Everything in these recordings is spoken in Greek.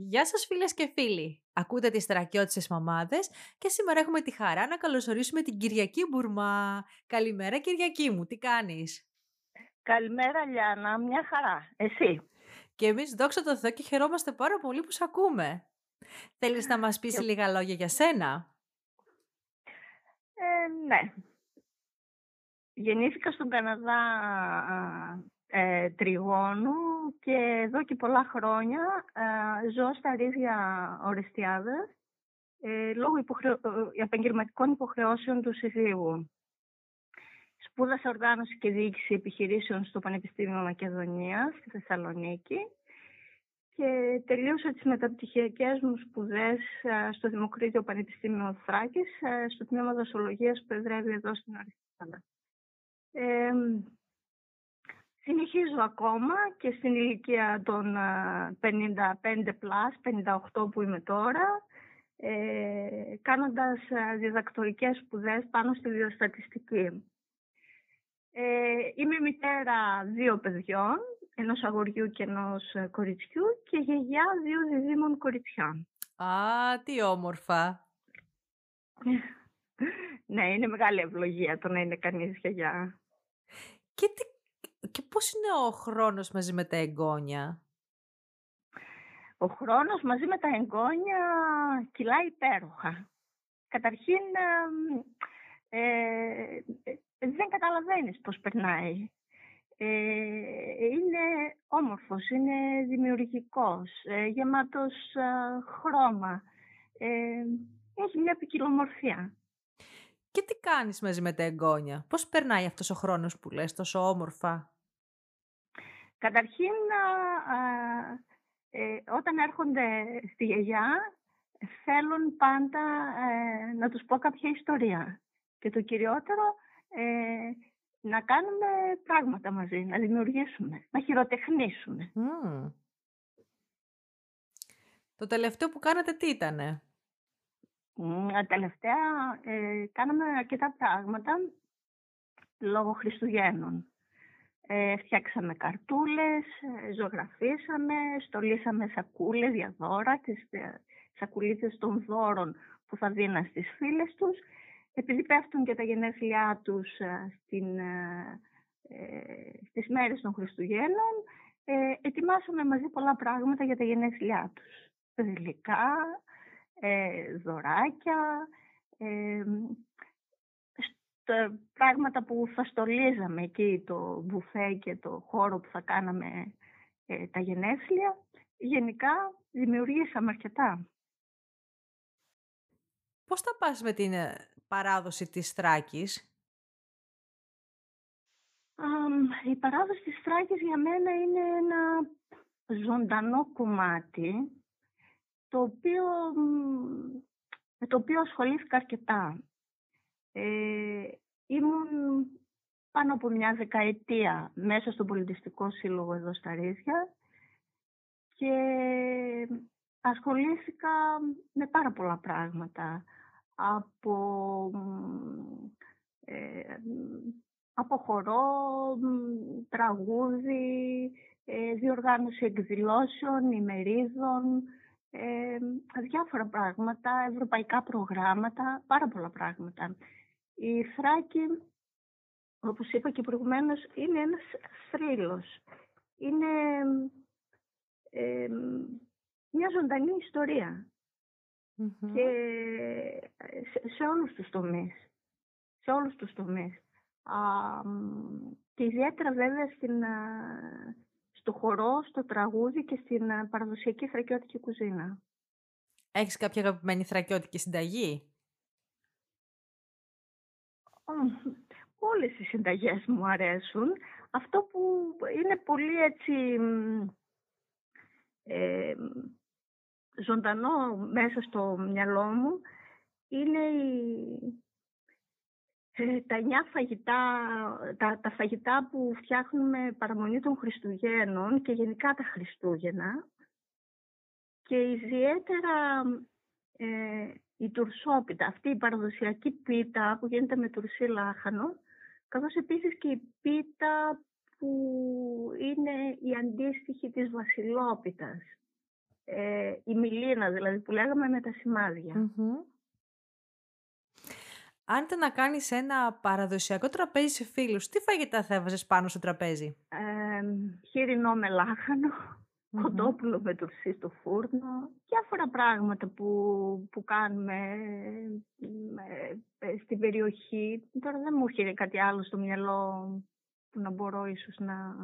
Γεια σας φίλες και φίλοι. Ακούτε τις τρακιώτισες μαμάδες και σήμερα έχουμε τη χαρά να καλωσορίσουμε την Κυριακή Μπουρμά. Καλημέρα Κυριακή μου, τι κάνεις; Καλημέρα Λιάννα, μια χαρά. Εσύ; Και εμείς δόξα τω Θεώ και χαιρόμαστε πάρα πολύ που σε ακούμε. Θέλεις να μας πεις λίγα λόγια για σένα; Ε, ναι. Γεννήθηκα στον Καναδά ε, τριγώνου και εδώ και πολλά χρόνια ε, ζω στα ρίζια Ορεστιάδας ε, λόγω υποχρεω... Ε, επαγγελματικών υποχρεώσεων του συζύγου. Σπούδασα οργάνωση και διοίκηση επιχειρήσεων στο Πανεπιστήμιο Μακεδονίας στη Θεσσαλονίκη και τελείωσα τις μεταπτυχιακές μου σπουδές ε, στο Δημοκρίτιο Πανεπιστήμιο Θράκης στο τμήμα δοσολογίας που εδρεύει εδώ στην Αριστοτέλεια. Ε, Συνεχίζω ακόμα και στην ηλικία των 55 plus, 58 που είμαι τώρα, ε, κάνοντας διδακτορικές σπουδές πάνω στη βιοστατιστική. Ε, είμαι μητέρα δύο παιδιών, ενός αγοριού και ενός κοριτσιού και γιαγιά δύο διδήμων κοριτσιών. Α, τι όμορφα. ναι, είναι μεγάλη ευλογία το να είναι κανείς γιαγιά. Και τι και πώς είναι ο χρόνος μαζί με τα εγγόνια; Ο χρόνος μαζί με τα εγγόνια κυλάει υπέροχα. Καταρχήν, ε, ε, δεν καταλαβαίνεις πώς περνάει. Ε, είναι όμορφος, είναι δημιουργικός, ε, γεμάτος χρώμα. έχει μια ποικιλομορφία. Και τι κάνεις μαζί με τα εγγόνια; Πώς περνάει αυτός ο χρόνος που λες τόσο όμορφα; Καταρχήν, ε, όταν έρχονται στη γιαγιά, θέλουν πάντα ε, να τους πω κάποια ιστορία. Και το κυριότερο, ε, να κάνουμε πράγματα μαζί, να δημιουργήσουμε, να χειροτεχνήσουμε. Το τελευταίο που κάνατε τι ήτανε; τελευταία ε, κάναμε αρκετά πράγματα λόγω Χριστουγέννων. Ε, φτιάξαμε καρτούλες, ε, ζωγραφίσαμε, στολίσαμε σακούλες για δώρα, τις ε, σακουλίτσες των δώρων που θα δίναν στις φίλες τους. Επειδή πέφτουν και τα γενέθλιά τους στην, στις μέρες των Χριστουγέννων, ετοιμάσαμε μαζί πολλά πράγματα για τα γενέθλιά τους. Γλυκά, δωράκια, πράγματα που θα στολίζαμε εκεί, το μπουφέ και το χώρο που θα κάναμε ε, τα γενέθλια, γενικά δημιουργήσαμε αρκετά. Πώς θα πας με την ε, παράδοση της Θράκης; η παράδοση της Θράκης για μένα είναι ένα ζωντανό κομμάτι το οποίο, με το οποίο ασχολήθηκα αρκετά. Ε, ήμουν πάνω από μια δεκαετία μέσα στον πολιτιστικό σύλλογο εδώ στα Ρίζια και ασχολήθηκα με πάρα πολλά πράγματα από, ε, από χορό, τραγούδι, ε, διοργάνωση εκδηλώσεων, ημερίδων, ε, διάφορα πράγματα, ευρωπαϊκά προγράμματα, πάρα πολλά πράγματα. Η Θράκη, όπως είπα και προηγουμένως, είναι ένας θρύλος. Είναι μια ζωντανή Και σε, σε όλους τους τομείς. Σε όλους τους τομείς. Α, και ιδιαίτερα βέβαια στην, στο χορό, στο τραγούδι και στην παραδοσιακή θρακιώτικη κουζίνα. Έχεις κάποια αγαπημένη θρακιώτικη συνταγή; Όλες οι συνταγές μου αρέσουν. Αυτό που είναι πολύ έτσι ε, ζωντανό μέσα στο μυαλό μου είναι ε, τα νιά φαγητά, τα, τα φαγητά που φτιάχνουμε παραμονή των Χριστουγέννων και γενικά τα Χριστούγεννα και ιδιαίτερα ε, η τουρσόπιτα, αυτή η παραδοσιακή πίτα που γίνεται με τουρσί λάχανο, καθώς επίσης και η πίτα που είναι η αντίστοιχη της βασιλόπιτας. ε, η μιλίνα δηλαδή που λέγαμε με τα σημαδια Αν ήταν να κάνεις ένα παραδοσιακό τραπέζι σε φίλους, τι φαγητά θα έβαζες πάνω στο τραπέζι; Ε, χοιρινό με λαχανο κοτόπουλο με τουρσί στο φούρνο, διάφορα πράγματα που, που κάνουμε ε, στην περιοχή. Τώρα δεν μου έρχεται κάτι άλλο στο μυαλό που να μπορώ ίσως να,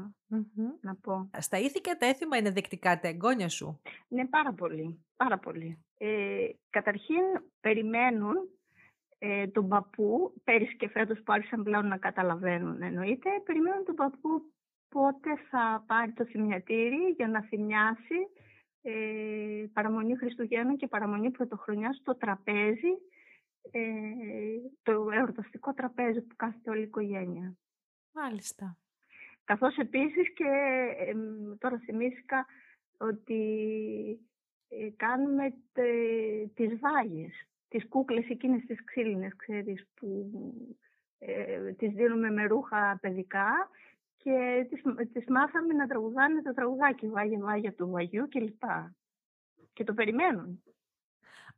να πω. Στα ήθη και τα έθιμα είναι δεκτικά τα εγγόνια σου; Ναι, πάρα πολύ. Πάρα πολύ. Ε, καταρχήν περιμένουν ε, τον παππού, πέρυσι και φέτος που άρχισαν πλέον να καταλαβαίνουν εννοείται, περιμένουν τον παππού πότε θα πάρει το θυμιατήρι για να θυμιάσει ε, παραμονή Χριστουγέννων και παραμονή Πρωτοχρονιάς στο τραπέζι, ε, το εορταστικό τραπέζι που κάθεται όλη η οικογένεια. Μάλιστα. Καθώς επίσης και τώρα θυμήθηκα ότι ε, κάνουμε τε, τις βάγες, τις κούκλες εκείνες τις ξύλινες, ξέρεις, που ε, τις δίνουμε με ρούχα παιδικά και τις, τις μάθαμε να τραγουδάνε το τραγουδάκι «Βάγια, βάγια του βαγιού» κλπ. Και το περιμένουν.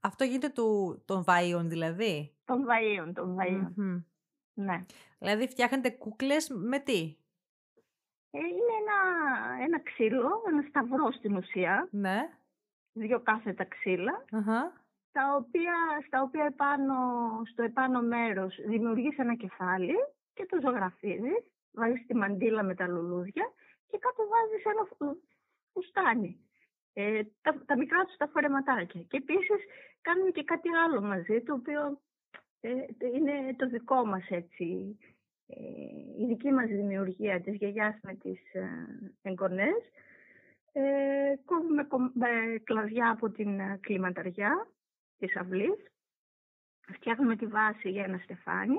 Αυτό γίνεται του, των βαΐων δηλαδή; Των βαΐων, των βαΐων. Ναι. Δηλαδή φτιάχνετε κούκλες με τι; Ε, είναι ένα, ένα ξύλο, ένα σταυρό στην ουσία. Ναι. Δύο κάθετα Τα οποία, στα οποία επάνω, στο επάνω μέρος δημιουργείς ένα κεφάλι και το ζωγραφίζεις. Βάζεις τη μαντίλα με τα λουλούδια και κάτω βάζεις ένα φουστάνι. Ε, τα, τα μικρά τους τα φορεματάκια. Και επίσης κάνουμε και κάτι άλλο μαζί, το οποίο ε, είναι το δικό μας έτσι, ε, η δική μας δημιουργία της γιαγιάς με τις ε, εγγονές. Ε, κόβουμε κλαδιά από την κλιματαριά της αυλής, φτιάχνουμε τη βάση για ένα στεφάνι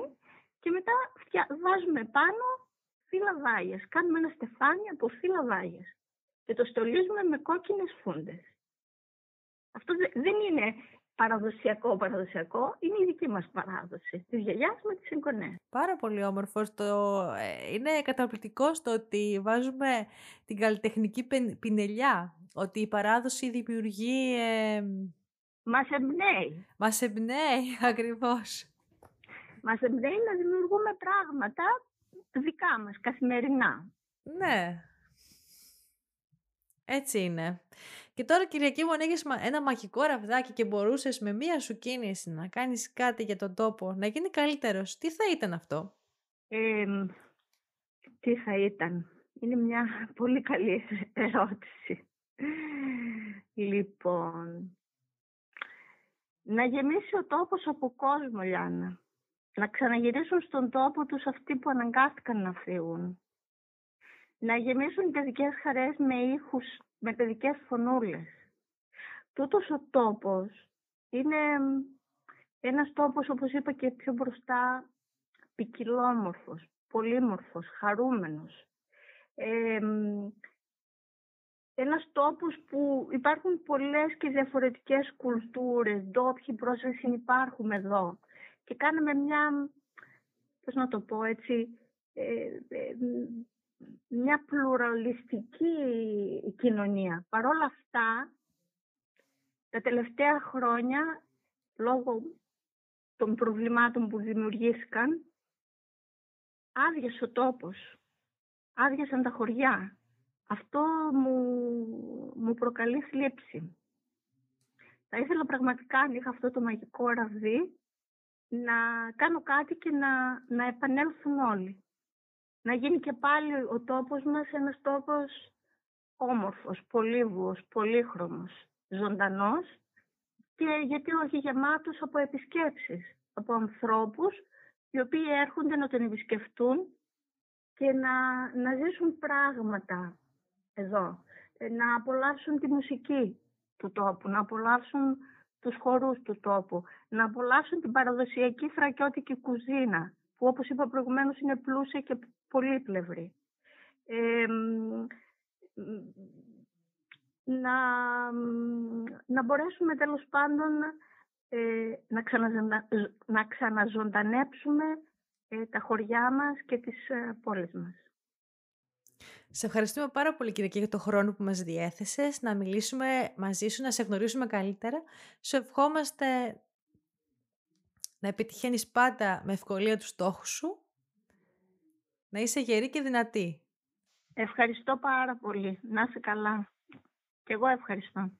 και μετά βάζουμε πάνω φύλλα βάγιας. Κάνουμε ένα στεφάνι από φύλλα βάγιας και το στολίζουμε με κόκκινες φούντες. Αυτό δεν είναι παραδοσιακό, παραδοσιακό, είναι η δική μας παράδοση, της γιαγιάς με τις εγγονές. Πάρα πολύ όμορφος. Το... Ε, είναι καταπληκτικό στο ότι βάζουμε την καλλιτεχνική πινελιά, ότι η παράδοση δημιουργεί... Ε... Μας εμπνέει. Μας εμπνέει, ακριβώς. Μας εμπνέει να δημιουργούμε πράγματα δικά μας, καθημερινά. Ναι. Έτσι είναι. Και τώρα Κυριακή μου ανοίγεις ένα μαγικό ραβδάκι και μπορούσες με μία σου κίνηση να κάνεις κάτι για τον τόπο, να γίνει καλύτερος. Τι θα ήταν αυτό; τι θα ήταν; Είναι μια πολύ καλή ερώτηση. Λοιπόν, να γεμίσει ο τόπος από κόσμο, Λιάννα. Να ξαναγυρίσουν στον τόπο τους αυτοί που αναγκάστηκαν να φύγουν. Να γεμίσουν παιδικές χαρές με ήχους με παιδικές φωνούλες. Τούτος ο τόπος είναι ένας τόπος, όπως είπα και πιο μπροστά, ποικιλόμορφος, πολύμορφος, χαρούμενος. Ε, ένας τόπος που υπάρχουν πολλές και διαφορετικές κουλτούρες, ντόπιοι πρόσφυγες συνυπάρχουμε εδώ. Και κάναμε μια, πώς να το πω έτσι, ε, ε, μια πλουραλιστική κοινωνία. Παρ' όλα αυτά, τα τελευταία χρόνια, λόγω των προβλημάτων που δημιουργήθηκαν, άδειασε ο τόπος, άδειασαν τα χωριά. Αυτό μου, μου προκαλεί θλίψη. Θα ήθελα πραγματικά, αν είχα αυτό το μαγικό ραβδί, να κάνω κάτι και να, να επανέλθουν όλοι. Να γίνει και πάλι ο τόπος μας ένας τόπος όμορφος, πολύβουος, πολύχρωμος, ζωντανός και γιατί όχι γεμάτος από επισκέψεις, από ανθρώπους οι οποίοι έρχονται να τον επισκεφτούν και να, να ζήσουν πράγματα εδώ, να απολαύσουν τη μουσική του τόπου, να απολαύσουν τους χορούς του τόπου, να απολαύσουν την παραδοσιακή θρακιώτικη κουζίνα, που όπως είπα προηγουμένως είναι πλούσια και πολύπλευρη. Ε, να, να μπορέσουμε τέλος πάντων ε, να, ξαναζωντα, να ξαναζωντανέψουμε ε, τα χωριά μας και τις ε, πόλεις μας. Σε ευχαριστούμε πάρα πολύ Κυριακή για το χρόνο που μας διέθεσες, να μιλήσουμε μαζί σου, να σε γνωρίσουμε καλύτερα. Σου ευχόμαστε να επιτυχαίνεις πάντα με ευκολία τους στόχους σου, να είσαι γερή και δυνατή. Ευχαριστώ πάρα πολύ. Να είσαι καλά. Και εγώ ευχαριστώ.